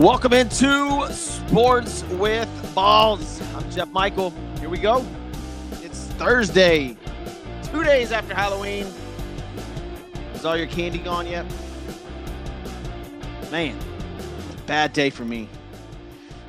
Welcome into Sports with Balls. I'm Jeff Michael. Here we go. It's Thursday, two days after Halloween. Is all your candy gone yet? Man, it's a bad day for me.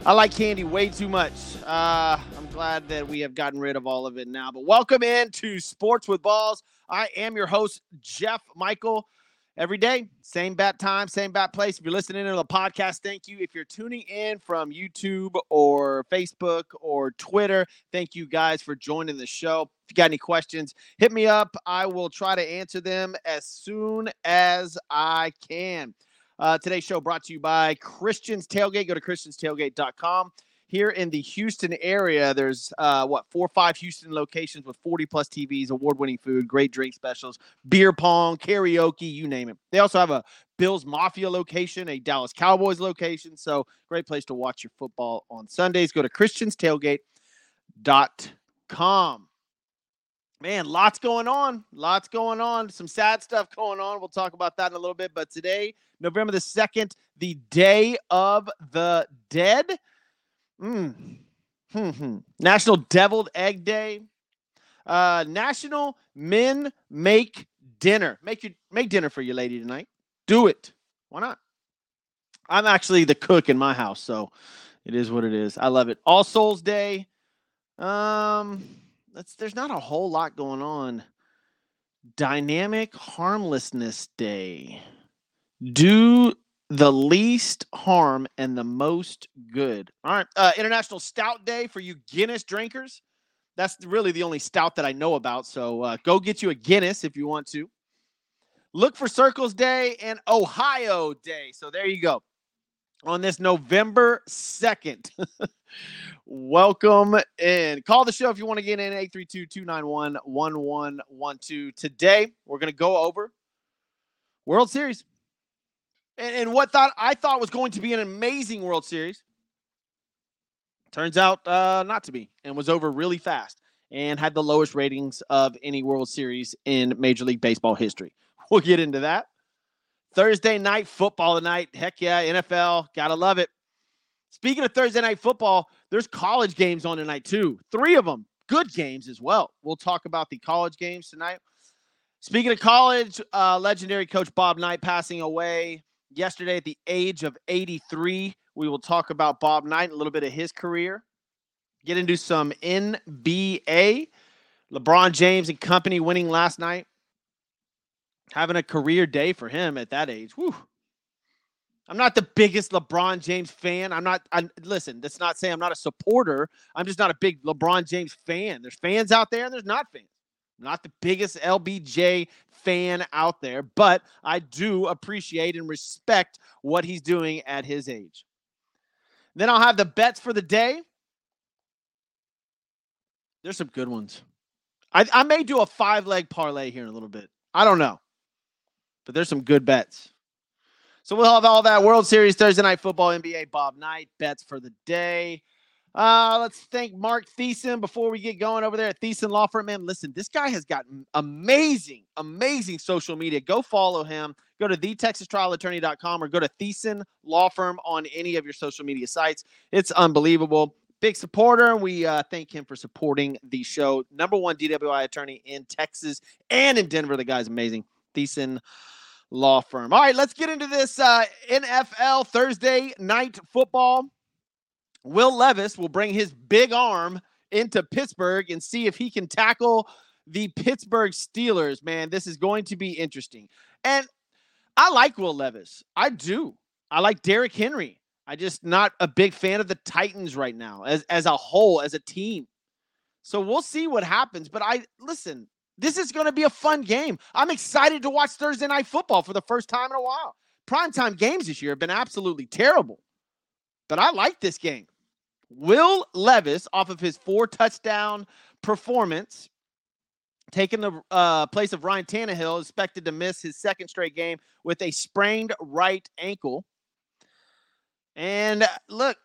I like candy way too much. Uh, I'm glad that we have gotten rid of all of it now. But welcome into Sports with Balls. I am your host, Jeff Michael every day. Same bat time, same bat place. If you're listening to the podcast, thank you. If you're tuning in from YouTube or Facebook or Twitter, thank you guys for joining the show. If you got any questions, hit me up. I will try to answer them as soon as I can. Uh, today's show brought to you by Christian's Tailgate. Go to christianstailgate.com here in the Houston area, there's uh, what four or five Houston locations with 40 plus TVs, award winning food, great drink specials, beer pong, karaoke, you name it. They also have a Bills Mafia location, a Dallas Cowboys location. So great place to watch your football on Sundays. Go to christianstailgate.com. Man, lots going on. Lots going on. Some sad stuff going on. We'll talk about that in a little bit. But today, November the 2nd, the Day of the Dead. Mm. Hmm. National Deviled Egg Day. Uh, National Men Make Dinner. Make your make dinner for your lady tonight. Do it. Why not? I'm actually the cook in my house, so it is what it is. I love it. All Souls Day. Um, that's there's not a whole lot going on. Dynamic Harmlessness Day. Do the least harm and the most good. All right. Uh, International Stout Day for you Guinness drinkers. That's really the only stout that I know about. So uh, go get you a Guinness if you want to. Look for Circles Day and Ohio Day. So there you go. On this November 2nd. Welcome in. Call the show if you want to get in 832 291 1112. Today, we're going to go over World Series and, and what thought I thought was going to be an amazing World Series turns out uh, not to be, and was over really fast and had the lowest ratings of any World Series in Major League Baseball history. We'll get into that. Thursday night football tonight. Heck yeah, NFL. Gotta love it. Speaking of Thursday night football, there's college games on tonight too. Three of them. Good games as well. We'll talk about the college games tonight. Speaking of college, uh, legendary coach Bob Knight passing away yesterday at the age of 83. We will talk about Bob Knight, a little bit of his career, get into some NBA. LeBron James and company winning last night. Having a career day for him at that age. I'm not the biggest LeBron James fan. I'm not. I listen. That's not saying I'm not a supporter. I'm just not a big LeBron James fan. There's fans out there, and there's not fans. I'm not the biggest LBJ fan out there, but I do appreciate and respect what he's doing at his age. Then I'll have the bets for the day. There's some good ones. I, I may do a five leg parlay here in a little bit. I don't know, but there's some good bets. So we'll have all that World Series, Thursday Night Football, NBA, Bob Knight, bets for the day. Uh, let's thank Mark Thiessen before we get going over there at Thiessen Law Firm. Man, listen, this guy has got amazing, amazing social media. Go follow him. Go to thetexastrialattorney.com or go to Thiessen Law Firm on any of your social media sites. It's unbelievable. Big supporter. And we uh, thank him for supporting the show. Number one DWI attorney in Texas and in Denver. The guy's amazing. Thiessen Law Firm. All right, let's get into this uh, NFL Thursday night football. Will Levis will bring his big arm into Pittsburgh and see if he can tackle the Pittsburgh Steelers. Man, this is going to be interesting. And I like Will Levis. I do. I like Derrick Henry. I just not a big fan of the Titans right now as as a whole, as a team. So we'll see what happens. But I listen, this is going to be a fun game. I'm excited to watch Thursday night football for the first time in a while. Primetime games this year have been absolutely terrible. But I like this game. Will Levis, off of his four touchdown performance, taking the uh, place of Ryan Tannehill, expected to miss his second straight game with a sprained right ankle. And uh, look,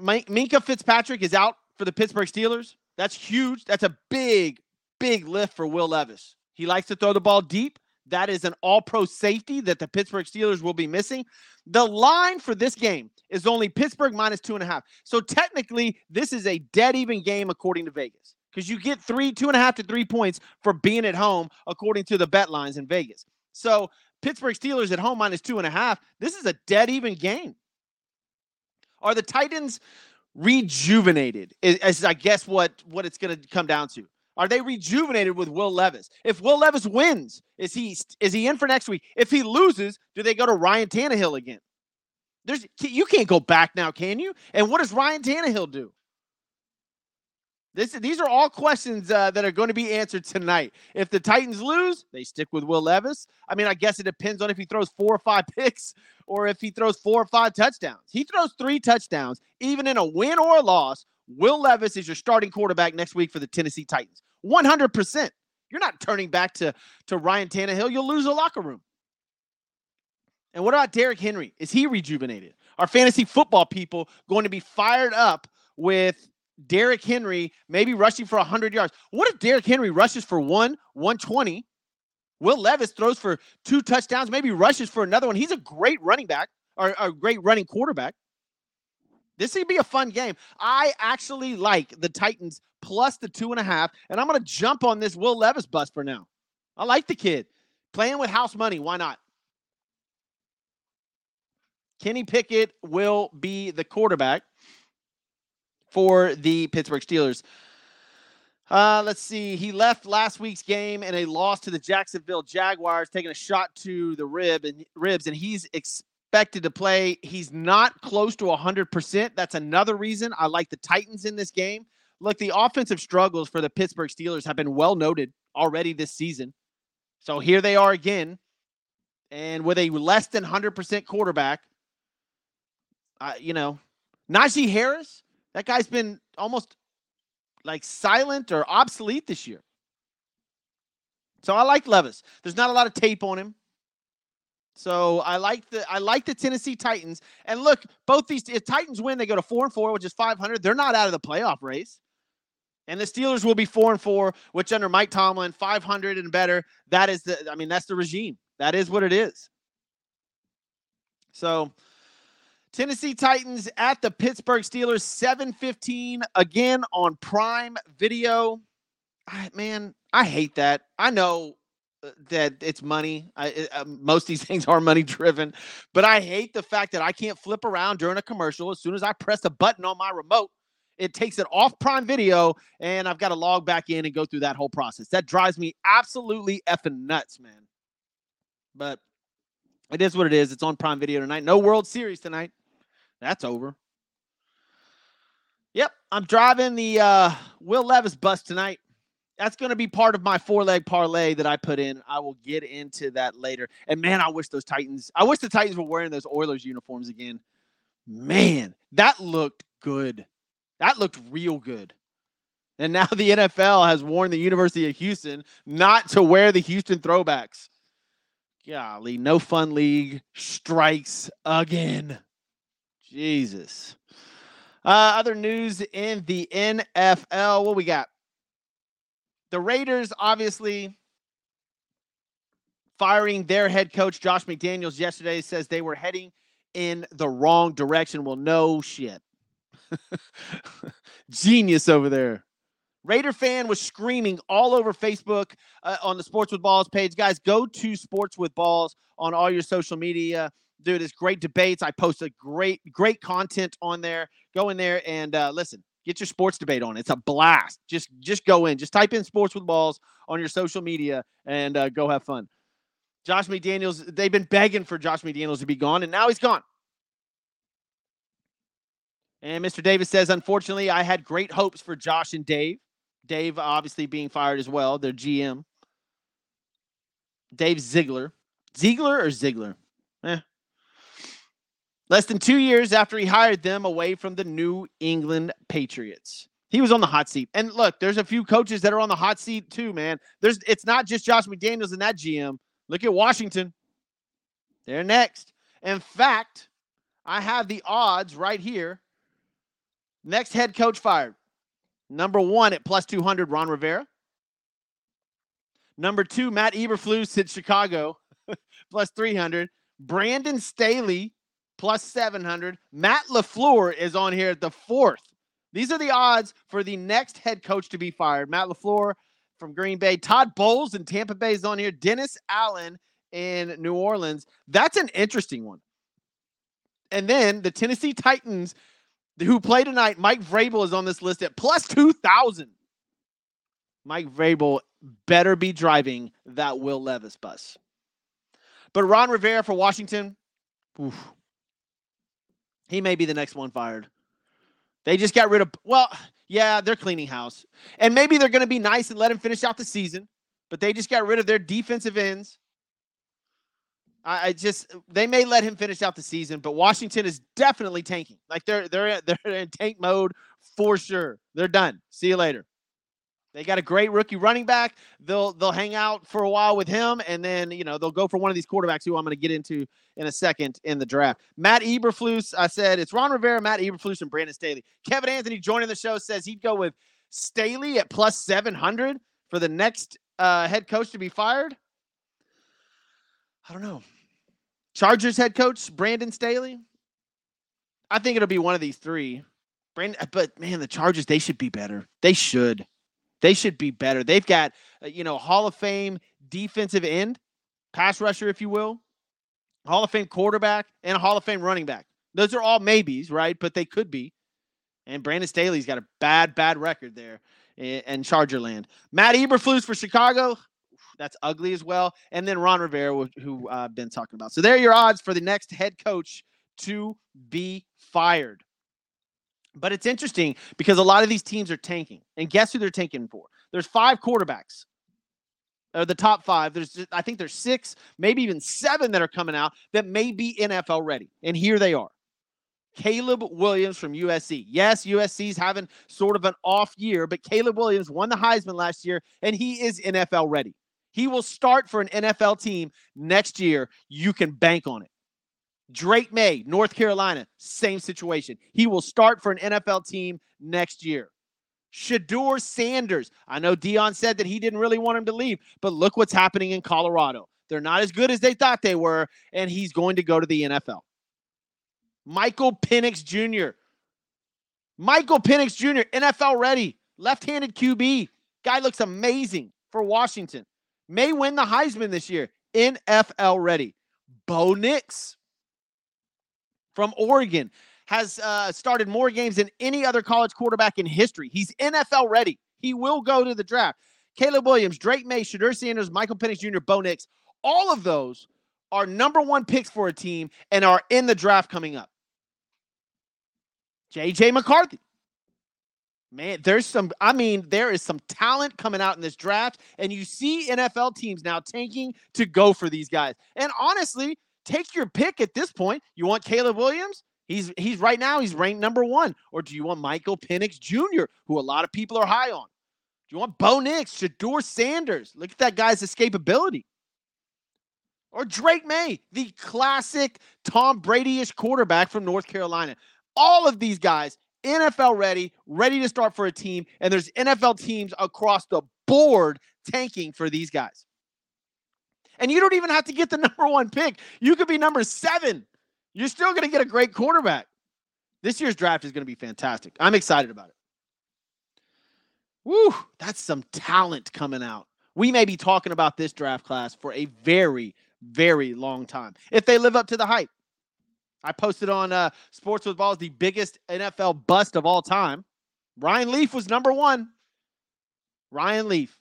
Minkah Fitzpatrick is out for the Pittsburgh Steelers. That's huge. That's a big, big lift for Will Levis. He likes to throw the ball deep. That is an all pro safety that the Pittsburgh Steelers will be missing. The line for this game is only Pittsburgh minus two and a half. So technically, this is a dead even game according to Vegas because you get three, two and a half to three points for being at home according to the bet lines in Vegas. So Pittsburgh Steelers at home minus two and a half. This is a dead even game. Are the Titans rejuvenated? Is, I guess what what it's going to come down to. Are they rejuvenated with Will Levis? If Will Levis wins, is he is he in for next week? If he loses, do they go to Ryan Tannehill again? There's you can't go back now, can you? And what does Ryan Tannehill do? This, these are all questions uh, that are going to be answered tonight. If the Titans lose, they stick with Will Levis. I mean, I guess it depends on if he throws four or five picks or if he throws four or five touchdowns. He throws three touchdowns, even in a win or a loss. Will Levis is your starting quarterback next week for the Tennessee Titans. 100%. You're not turning back to, to Ryan Tannehill. You'll lose a locker room. And what about Derrick Henry? Is he rejuvenated? Are fantasy football people going to be fired up with Derrick Henry maybe rushing for 100 yards? What if Derrick Henry rushes for one, 120? Will Levis throws for two touchdowns, maybe rushes for another one. He's a great running back or a great running quarterback. This could be a fun game. I actually like the Titans plus the two and a half, and I'm going to jump on this Will Levis bus for now. I like the kid playing with house money. Why not? Kenny Pickett will be the quarterback for the Pittsburgh Steelers. Uh, let's see. He left last week's game in a loss to the Jacksonville Jaguars, taking a shot to the rib and ribs, and he's expected to play. He's not close to 100%. That's another reason I like the Titans in this game. Look, the offensive struggles for the Pittsburgh Steelers have been well noted already this season. So here they are again. And with a less than 100% quarterback, uh, you know, Najee Harris, that guy's been almost like silent or obsolete this year. So I like Levis. There's not a lot of tape on him. So I like the I like the Tennessee Titans. And look, both these if Titans win, they go to four and four, which is 500. They're not out of the playoff race. And the Steelers will be four and four, which under Mike Tomlin, 500 and better. That is the I mean that's the regime. That is what it is. So Tennessee Titans at the Pittsburgh Steelers, 715 again on Prime Video. I, man, I hate that. I know that it's money. I, uh, most of these things are money driven, but I hate the fact that I can't flip around during a commercial. As soon as I press a button on my remote, it takes it off Prime Video, and I've got to log back in and go through that whole process. That drives me absolutely effing nuts, man. But it is what it is. It's on Prime Video tonight. No World Series tonight. That's over. Yep, I'm driving the uh, Will Levis bus tonight. That's going to be part of my four leg parlay that I put in. I will get into that later. And man, I wish those Titans, I wish the Titans were wearing those Oilers uniforms again. Man, that looked good. That looked real good. And now the NFL has warned the University of Houston not to wear the Houston throwbacks. Golly, no fun league strikes again. Jesus. Uh, other news in the NFL. What we got? The Raiders obviously firing their head coach, Josh McDaniels, yesterday says they were heading in the wrong direction. Well, no shit. Genius over there. Raider fan was screaming all over Facebook uh, on the Sports with Balls page. Guys, go to Sports with Balls on all your social media dude, it's great debates. I post a great, great content on there. Go in there and uh, listen. Get your sports debate on. It's a blast. Just, just go in. Just type in "sports with balls" on your social media and uh, go have fun. Josh McDaniels. They've been begging for Josh McDaniels to be gone, and now he's gone. And Mr. Davis says, unfortunately, I had great hopes for Josh and Dave. Dave obviously being fired as well. Their GM. Dave Ziegler. Ziegler or Ziegler? Less than two years after he hired them away from the New England Patriots. He was on the hot seat. And look, there's a few coaches that are on the hot seat too, man. There's it's not just Josh McDaniels and that GM. Look at Washington. They're next. In fact, I have the odds right here. Next head coach fired. Number one at plus 200, Ron Rivera. Number two, Matt Eberflus at Chicago, plus 300. Brandon Staley, plus 700. Matt LaFleur is on here at the fourth. These are the odds for the next head coach to be fired. Matt LaFleur from Green Bay. Todd Bowles in Tampa Bay is on here. Dennis Allen in New Orleans. That's an interesting one. And then the Tennessee Titans, who play tonight, Mike Vrabel is on this list at plus 2,000. Mike Vrabel better be driving that Will Levis bus. But Ron Rivera for Washington, oof, he may be the next one fired. They just got rid of, well, yeah, they're cleaning house. And maybe they're going to be nice and let him finish out the season, but they just got rid of their defensive ends. I, I just they may let him finish out the season, but Washington is definitely tanking. Like they're they're they're in tank mode for sure. They're done. See you later. They got a great rookie running back. They'll they'll hang out for a while with him, and then you know they'll go for one of these quarterbacks who I'm going to get into in a second in the draft. Matt Eberflus, I said it's Ron Rivera, Matt Eberflus, and Brandon Staley. Kevin Anthony joining the show says he'd go with Staley at plus seven hundred for the next uh, head coach to be fired. I don't know. Chargers head coach Brandon Staley. I think it'll be one of these three. Brandon, but man, the Chargers they should be better. They should. They should be better. They've got uh, you know Hall of Fame defensive end, pass rusher, if you will, Hall of Fame quarterback, and a Hall of Fame running back. Those are all maybes, right? But they could be. And Brandon Staley's got a bad, bad record there in Charger land. Matt Eberflus for Chicago. That's ugly as well. And then Ron Rivera, who I've uh, been talking about. So there are your odds for the next head coach to be fired. But it's interesting because a lot of these teams are tanking. And guess who they're tanking for? There's five quarterbacks. Or the top five. There's just, I think there's six, maybe even seven that are coming out that may be NFL ready. And here they are. Caleb Williams from USC. Yes, USC's having sort of an off year, but Caleb Williams won the Heisman last year and he is NFL ready. He will start for an NFL team next year. You can bank on it. Drake Maye, North Carolina, same situation. He will start for an NFL team next year. Shedeur Sanders. I know Deion said that he didn't really want him to leave, but look what's happening in Colorado. They're not as good as they thought they were, and he's going to go to the NFL. Michael Penix Jr. Michael Penix Jr., NFL ready, left handed QB. Guy looks amazing for Washington may win the Heisman this year. NFL ready. Bo Nix from Oregon has uh, started more games than any other college quarterback in history. He's NFL ready. He will go to the draft. Caleb Williams, Drake Maye, Shedeur Sanders, Michael Penix Jr., Bo Nix, all of those are number one picks for a team and are in the draft coming up. JJ McCarthy, Man, there's some, I mean, there is some talent coming out in this draft, and you see NFL teams now tanking to go for these guys. And honestly, take your pick at this point. You want Caleb Williams? He's he's right now, he's ranked number one. Or do you want Michael Penix Jr., who a lot of people are high on? Do you want Bo Nix, Shedeur Sanders? Look at that guy's escapability. Or Drake Maye, the classic Tom Brady-ish quarterback from North Carolina. All of these guys NFL ready, ready to start for a team, and there's NFL teams across the board tanking for these guys. And you don't even have to get the number one pick. You could be number seven. You're still going to get a great quarterback. This year's draft is going to be fantastic. I'm excited about it. Woo, that's some talent coming out. We may be talking about this draft class for a very, very long time if they live up to the hype. I posted on uh, Sports with Balls the biggest NFL bust of all time. Ryan Leaf was number one. Ryan Leaf.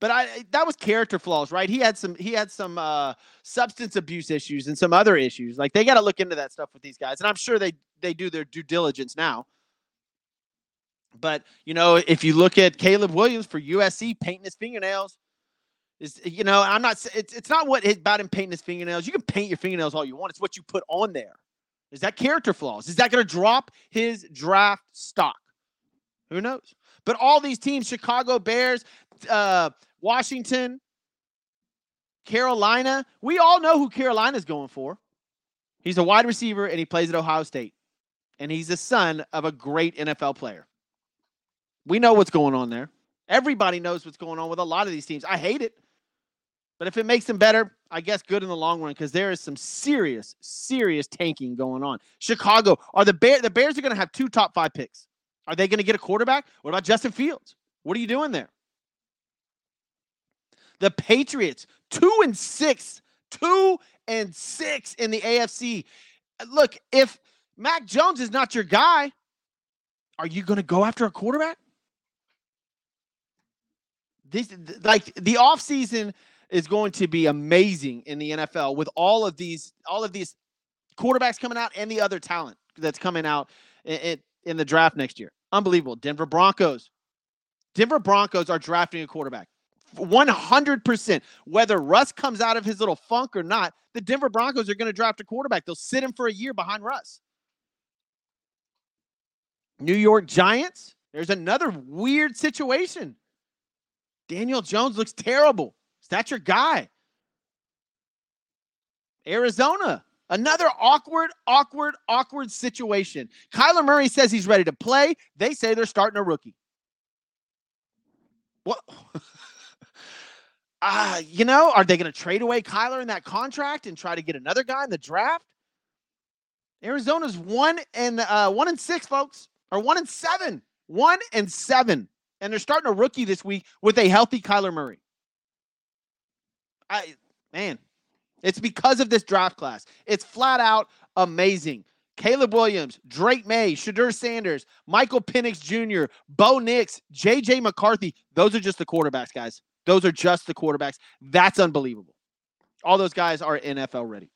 But I that was character flaws, right? He had some he had some uh, substance abuse issues and some other issues. Like they got to look into that stuff with these guys, and I'm sure they they do their due diligence now. But you know, if you look at Caleb Williams for USC painting his fingernails, is you know, I'm not. It's it's not what about him painting his fingernails. You can paint your fingernails all you want. It's what you put on there. Is that character flaws? Is that going to drop his draft stock? Who knows? But all these teams, Chicago Bears, uh, Washington, Carolina, we all know who Carolina's going for. He's a wide receiver and he plays at Ohio State. And he's the son of a great NFL player. We know what's going on there. Everybody knows what's going on with a lot of these teams. I hate it. But if it makes them better, I guess good in the long run because there is some serious, serious tanking going on. Chicago are the Bear. The Bears are going to have two top five picks. Are they going to get a quarterback? What about Justin Fields? What are you doing there? The Patriots, two and six, two and six in the AFC. Look, if Mac Jones is not your guy, are you going to go after a quarterback? This like the offseason is going to be amazing in the NFL with all of these all of these quarterbacks coming out and the other talent that's coming out in, in the draft next year. Unbelievable. Denver Broncos. Denver Broncos are drafting a quarterback. 100%. Whether Russ comes out of his little funk or not, the Denver Broncos are going to draft a quarterback. They'll sit him for a year behind Russ. New York Giants, there's another weird situation. Daniel Jones looks terrible. Is that your guy? Arizona, another awkward, awkward, awkward situation. Kyler Murray says he's ready to play. They say they're starting a rookie. What? Uh, you know, are they going to trade away Kyler in that contract and try to get another guy in the draft? Arizona's one and uh, one and six, folks, or one and seven, one and seven, and they're starting a rookie this week with a healthy Kyler Murray. I man, it's because of this draft class. It's flat out amazing. Caleb Williams, Drake Maye, Shedeur Sanders, Michael Penix Jr., Bo Nix, JJ McCarthy. Those are just the quarterbacks, guys. Those are just the quarterbacks. That's unbelievable. All those guys are NFL ready.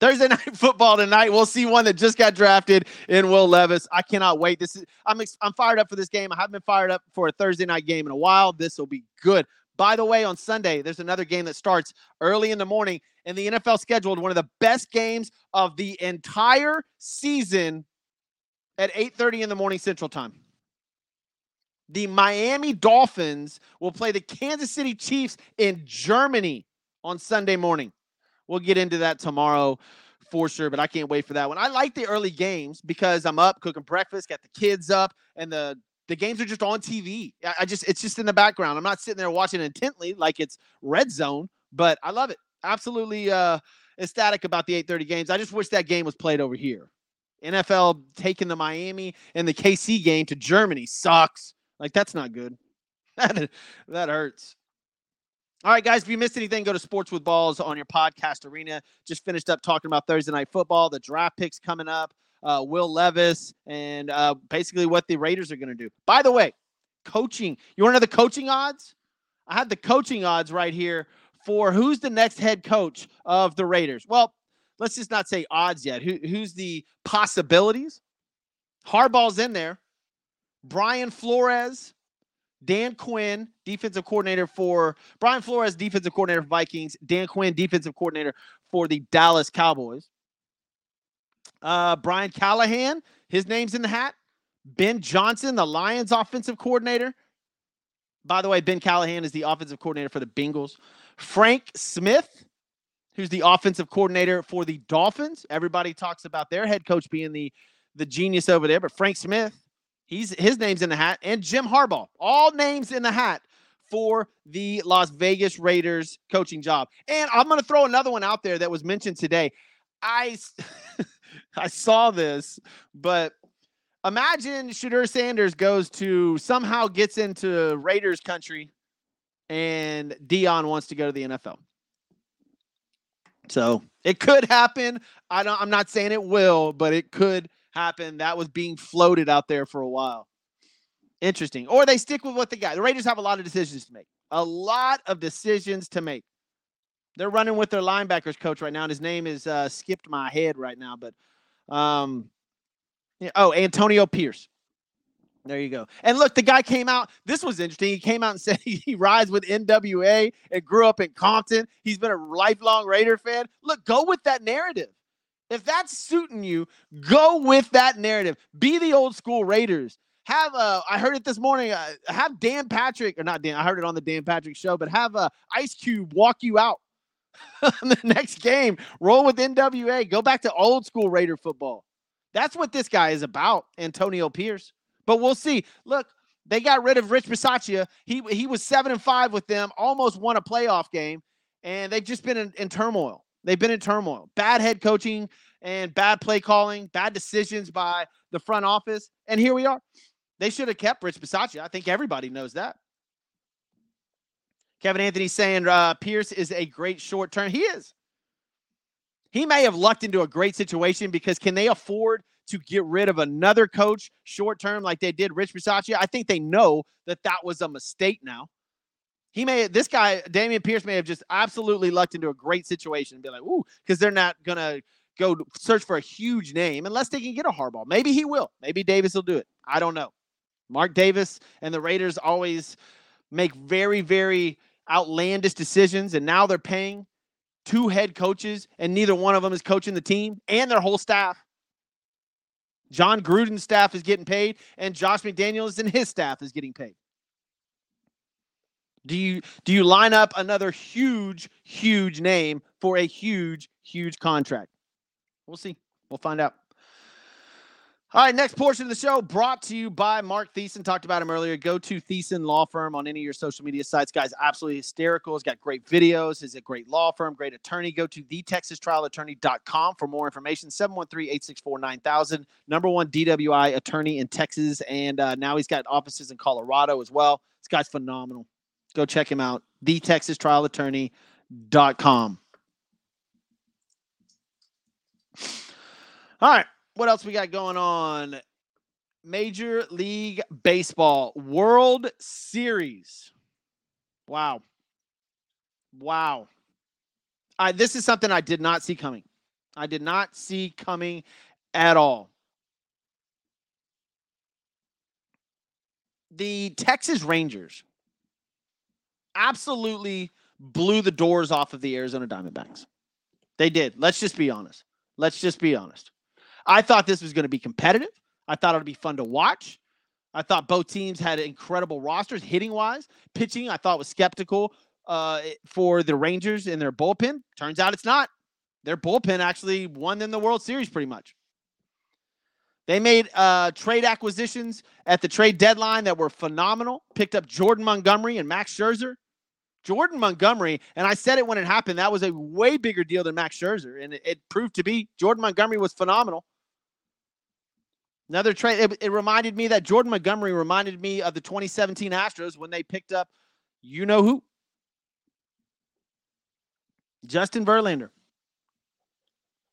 Thursday night football tonight. We'll see one that just got drafted in Will Levis. I cannot wait. This is I'm I'm fired up for this game. I haven't been fired up for a Thursday night game in a while. This will be good. By the way, on Sunday, there's another game that starts early in the morning, and the NFL scheduled one of the best games of the entire season at 8:30 in the morning Central Time the Miami Dolphins will play the Kansas City Chiefs in Germany on Sunday morning. We'll get into that tomorrow for sure, but I can't wait for that one. I like the early games because I'm up cooking breakfast, got the kids up, and the the games are just on TV. I, just it's just in the background. I'm not sitting there watching intently like it's red zone, but I love it. Absolutely uh ecstatic about the 8:30 games. I just wish that game was played over here. NFL taking the Miami and the KC game to Germany sucks. Like that's not good. that that hurts. All right, guys, if you missed anything, go to Sports with Balls on your podcast arena. Just finished up talking about Thursday night football, the draft picks coming up, uh, Will Levis, and uh, basically what the Raiders are going to do. By the way, coaching. You want to know the coaching odds? I have the coaching odds right here for who's the next head coach of the Raiders. Well, let's just not say odds yet. Who, who's the possibilities? Harbaugh's in there. Brian Flores, Dan Quinn, defensive coordinator for Brian Flores, defensive coordinator for Vikings, Dan Quinn, defensive coordinator for the Dallas Cowboys. Uh, Brian Callahan, his name's in the hat. Ben Johnson, the Lions offensive coordinator. By the way, Ben Callahan is the offensive coordinator for the Bengals. Frank Smith, who's the offensive coordinator for the Dolphins. Everybody talks about their head coach being the the genius over there, but Frank Smith He's his name's in the hat, and Jim Harbaugh. All names in the hat for the Las Vegas Raiders coaching job. And I'm going to throw another one out there that was mentioned today. I I saw this, but imagine Shedeur Sanders goes to somehow gets into Raiders country and Deion wants to go to the NFL. So it could happen. I don't I'm not saying it will, but it could happen. That was being floated out there for a while. Interesting. Or they stick with what they got. The Raiders have a lot of decisions to make. A lot of decisions to make. They're running with their linebackers coach right now, and his name is uh, skipped my head right now. But um, yeah, oh, Antonio Pierce. There you go. And look, the guy came out. This was interesting. He came out and said he rides with NWA and grew up in Compton. He's been a lifelong Raider fan. Look, go with that narrative. If that's suiting you, go with that narrative. Be the old school Raiders. Have uh, I heard it this morning. Uh, have Dan Patrick or not Dan? I heard it on the Dan Patrick show, but have uh, Ice Cube walk you out on the next game. Roll with NWA. Go back to old school Raider football. That's what this guy is about, Antonio Pierce. But we'll see. Look, They got rid of Rich Bisaccia. He he was seven and five with them, almost won a playoff game, and they've just been in, in turmoil. They've been in turmoil. Bad head coaching and bad play calling, bad decisions by the front office, and here we are. They should have kept Rich Bisaccia. I think everybody knows that. Kevin Anthony saying uh, Pierce is a great short term. He is. He may have lucked into a great situation because can they afford to get rid of another coach short term like they did Rich Bisaccia? I think they know that that was a mistake now. He may, this guy, Damian Pierce, may have just absolutely lucked into a great situation and be like, ooh, because they're not to go search for a huge name unless they can get a Harbaugh. Maybe he will. Maybe Davis will do it. I don't know. Mark Davis and the Raiders always make very, very outlandish decisions, and now they're paying two head coaches, and neither one of them is coaching the team and their whole staff. Jon Gruden's staff is getting paid, and Josh McDaniels and his staff is getting paid. Do you do you line up another huge, huge name for a huge, huge contract? We'll see. We'll find out. All right, next portion of the show brought to you by Mark Thiessen. Talked about him earlier. Go to Thiessen Law Firm on any of your social media sites. Guy's absolutely hysterical. He's got great videos. He's a great law firm, great attorney. Go to thetexastrialattorney.com for more information. 713-864-9000. Number one DWI attorney in Texas. And uh, now he's got offices in Colorado as well. This guy's phenomenal. Go check him out. thetexastrialattorney.com. All right what else we got going on? Major League Baseball World Series. Wow. Wow. I, this is something I did not see coming. I did not see coming at all. The Texas Rangers absolutely blew the doors off of the Arizona Diamondbacks. They did. Let's just be honest. Let's just be honest. I thought this was going to be competitive. I thought it would be fun to watch. I thought both teams had incredible rosters, hitting wise. Pitching, I thought was skeptical uh, for the Rangers in their bullpen. Turns out it's not. Their bullpen actually won them the World Series pretty much. They made uh, trade acquisitions at the trade deadline that were phenomenal. Picked up Jordan Montgomery and Max Scherzer. Jordan Montgomery, and I said it when it happened, that was a way bigger deal than Max Scherzer, and it, it proved to be. Jordan Montgomery was phenomenal. Another trade. It, it, reminded me that Jordan Montgomery reminded me of the 2017 Astros when they picked up, you know who, Justin Verlander.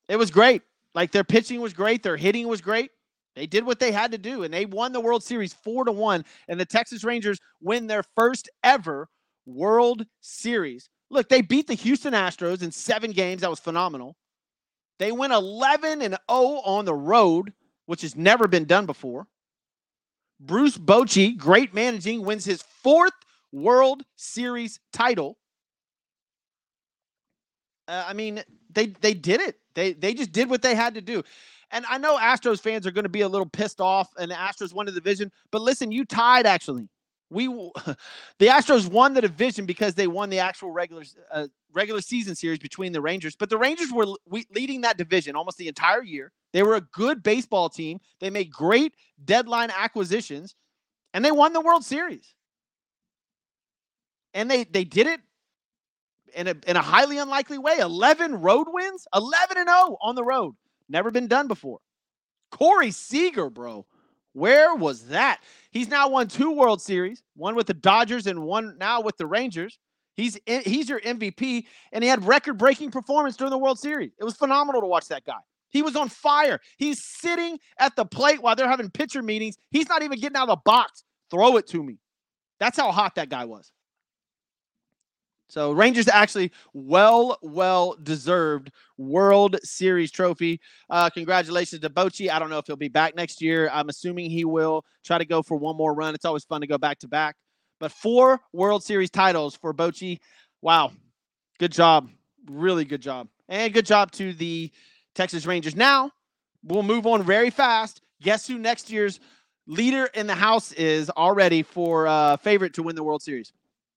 It was great. Like their pitching was great, their hitting was great. They did what they had to do, and they won the World Series four to one. And the Texas Rangers win their first ever World Series. Look, they beat the Houston Astros in seven games. That was phenomenal. They went 11 and 0 on the road which has never been done before. Bruce Bochy, great managing, wins his fourth World Series title. Uh, I mean, they they did it. They they just did what they had to do. And I know Astros fans are going to be a little pissed off, and the Astros won the division. But listen, you tied actually. We the Astros won the division because they won the actual regular uh, regular season series between the Rangers. But the Rangers were leading that division almost the entire year. They were a good baseball team. They made great deadline acquisitions, and they won the World Series. And they they did it in a in a highly unlikely way. Eleven road wins, eleven and zero oh on the road. Never been done before. Corey Seager, bro. Where was that? He's now won two World Series, one with the Dodgers and one now with the Rangers. He's he's your MVP, and he had record-breaking performance during the World Series. It was phenomenal to watch that guy. He was on fire. He's sitting at the plate while they're having pitcher meetings. He's not even getting out of the box. Throw it to me. That's how hot that guy was. So Rangers actually well, well deserved World Series trophy. Uh, congratulations to Bochy. I don't know if he'll be back next year. I'm assuming he will try to go for one more run. It's always fun to go back to back. But four World Series titles for Bochy. Wow. Good job. Really good job. And good job to the Texas Rangers. Now we'll move on very fast. Guess who next year's leader in the house is already for uh, favorite to win the World Series?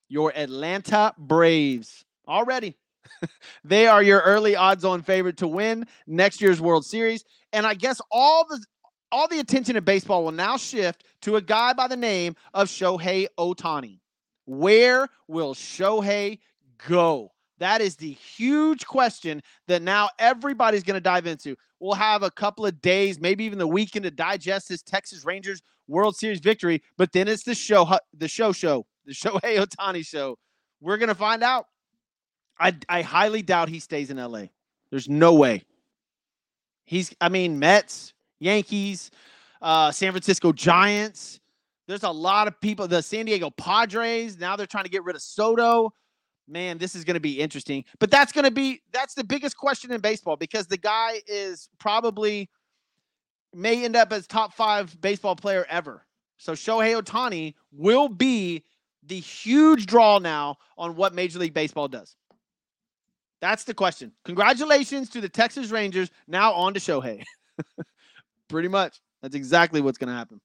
Your Atlanta Braves. Already. they are your early odds on favorite to win next year's World Series. And I guess all the all the attention in baseball will now shift to a guy by the name of Shohei Ohtani. Where will Shohei go? That is the huge question that now everybody's going to dive into. We'll have a couple of days, maybe even the weekend to digest this Texas Rangers World Series victory, but then it's the show, the show show, the Shohei Ohtani show. We're to find out. I, I highly doubt he stays in LA. There's no way. He's, I mean, Mets, Yankees, uh, San Francisco Giants. There's a lot of people. The San Diego Padres. Now they're trying to get rid of Soto. Man, this is going to be interesting. But that's going to be that's the biggest question in baseball because the guy is probably may end up as top five baseball player ever. So Shohei Ohtani will be the huge draw now on what Major League Baseball does. That's the question. Congratulations to the Texas Rangers. Now on to Shohei. Pretty much. That's exactly what's going to happen.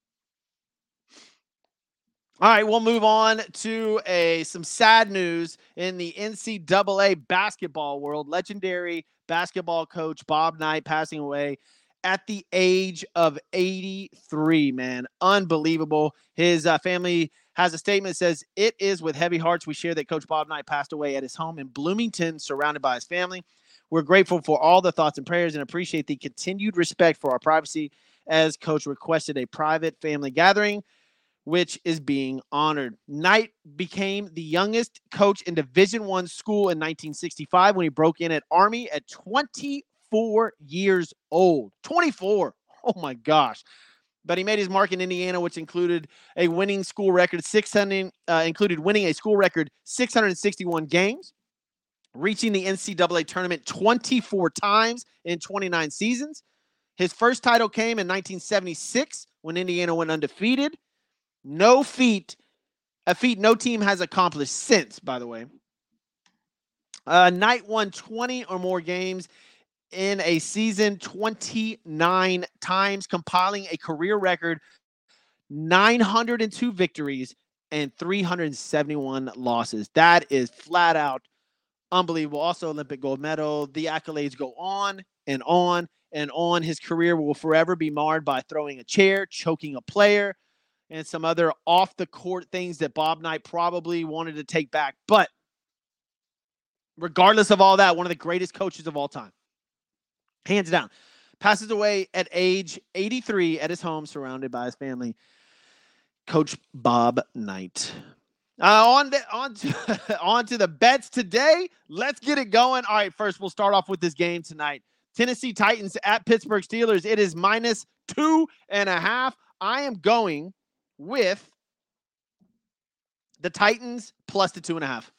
All right, we'll move on to a some sad news in the NCAA basketball world. Legendary basketball coach Bob Knight passing away at the age of 83. Man, unbelievable. His uh, family has a statement that says, It is with heavy hearts we share that Coach Bob Knight passed away at his home in Bloomington, surrounded by his family. We're grateful for all the thoughts and prayers and appreciate the continued respect for our privacy as Coach requested a private family gathering, which is being honored. Knight became the youngest coach in Division One school in 1965 when he broke in at Army at 24 years old. 24. Oh my gosh but he made his mark in Indiana, which included a winning school record 600, uh, included winning a school record 661 games, reaching the NCAA tournament 24 times in 29 seasons. His first title came in 1976 when Indiana went undefeated. No feat, a feat no team has accomplished since, by the way. Uh, Knight won 20 or more games in a season 29 times, compiling a career record 902 victories and 371 losses. That is flat out unbelievable. Also, Olympic gold medal. The accolades go on and on and on. His career will forever be marred by throwing a chair, choking a player, and some other off the court things that Bob Knight probably wanted to take back. But regardless of all that, one of the greatest coaches of all time hands down. Passes away at age 83 at his home, surrounded by his family. Coach Bob Knight. Uh, on the, on to, on to the bets today. Let's get it going. All right, first we'll start off with this game tonight. Tennessee Titans at Pittsburgh Steelers. It is minus two and a half. I am going with the Titans plus the two and a half.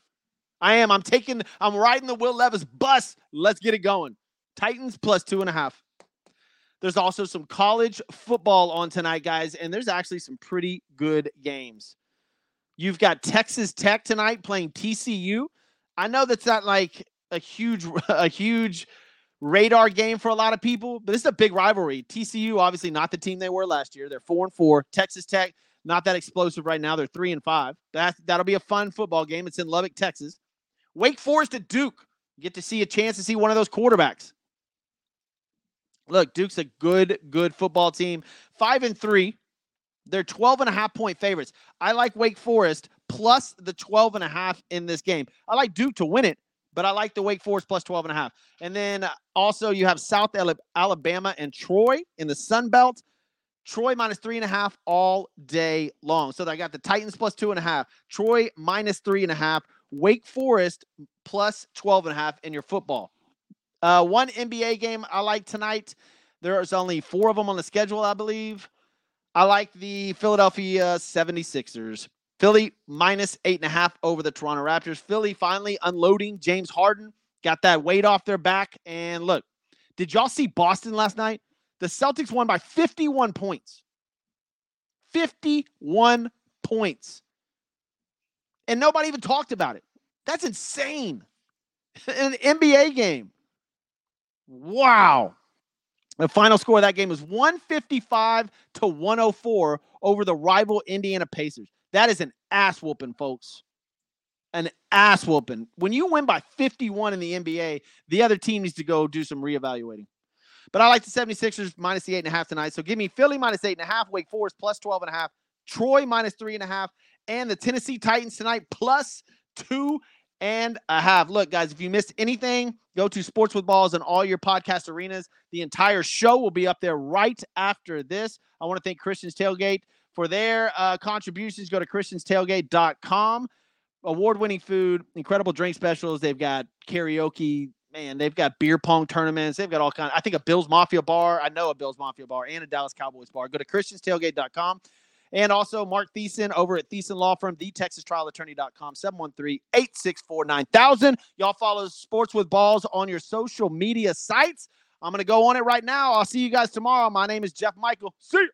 I am. I'm taking. I'm riding the Will Levis bus. Let's get it going. Titans plus two and a half. There's also some college football on tonight, guys, and there's actually some pretty good games. You've got Texas Tech tonight playing TCU. I know that's not like a huge, a huge radar game for a lot of people, but this is a big rivalry. TCU, obviously not the team they were last year. They're four and four. Texas Tech, not that explosive right now. They're three and five. That that'll be a fun football game. It's in Lubbock, Texas. Wake Forest at Duke. You get to see a chance to see one of those quarterbacks. Look, Duke's a good, good football team. Five and three. They're 12 and a half point favorites. I like Wake Forest plus the 12 and a half in this game. I like Duke to win it, but I like the Wake Forest plus 12 and a half. And then uh, also you have South Alabama and Troy in the Sun Belt. Troy minus three and a half all day long. So I got the Titans plus two and a half, Troy minus three and a half, Wake Forest plus 12 and a half in your football. Uh, one NBA game I like tonight. There's only four of them on the schedule, I believe. I like the Philadelphia 76ers. Philly minus eight and a half over the Toronto Raptors. Philly finally unloading James Harden. Got that weight off their back. And look, did y'all see Boston last night? The Celtics won by 51 points. 51 points. And nobody even talked about it. That's insane. an NBA game. Wow. The final score of that game was 155 to 104 over the rival Indiana Pacers. That is an ass whooping, folks. An ass whooping. When you win by 51 in the NBA, the other team needs to go do some reevaluating. But I like the 76ers minus the eight and a half tonight. So give me Philly minus eight and a half, Wake Forest plus 12 and a half, Troy minus three and a half, and the Tennessee Titans tonight plus two and a half. Look, guys, if you missed anything, go to Sports with Balls and all your podcast arenas. The entire show will be up there right after this. I want to thank Christian's Tailgate for their uh, contributions. Go to christianstailgate.com. Award winning food, incredible drink specials. They've got karaoke. Man, they've got beer pong tournaments. They've got all kind. Of, I think a Bills Mafia bar. I know a Bills Mafia bar and a Dallas Cowboys bar. Go to christianstailgate.com. And also Mark Thiessen over at Thiessen Law Firm, the Texas Trial Attorney.com, 713-864-9000. Y'all follow Sports with Balls on your social media sites. I'm going to go on it right now. I'll see you guys tomorrow. My name is Jeff Michael. See you.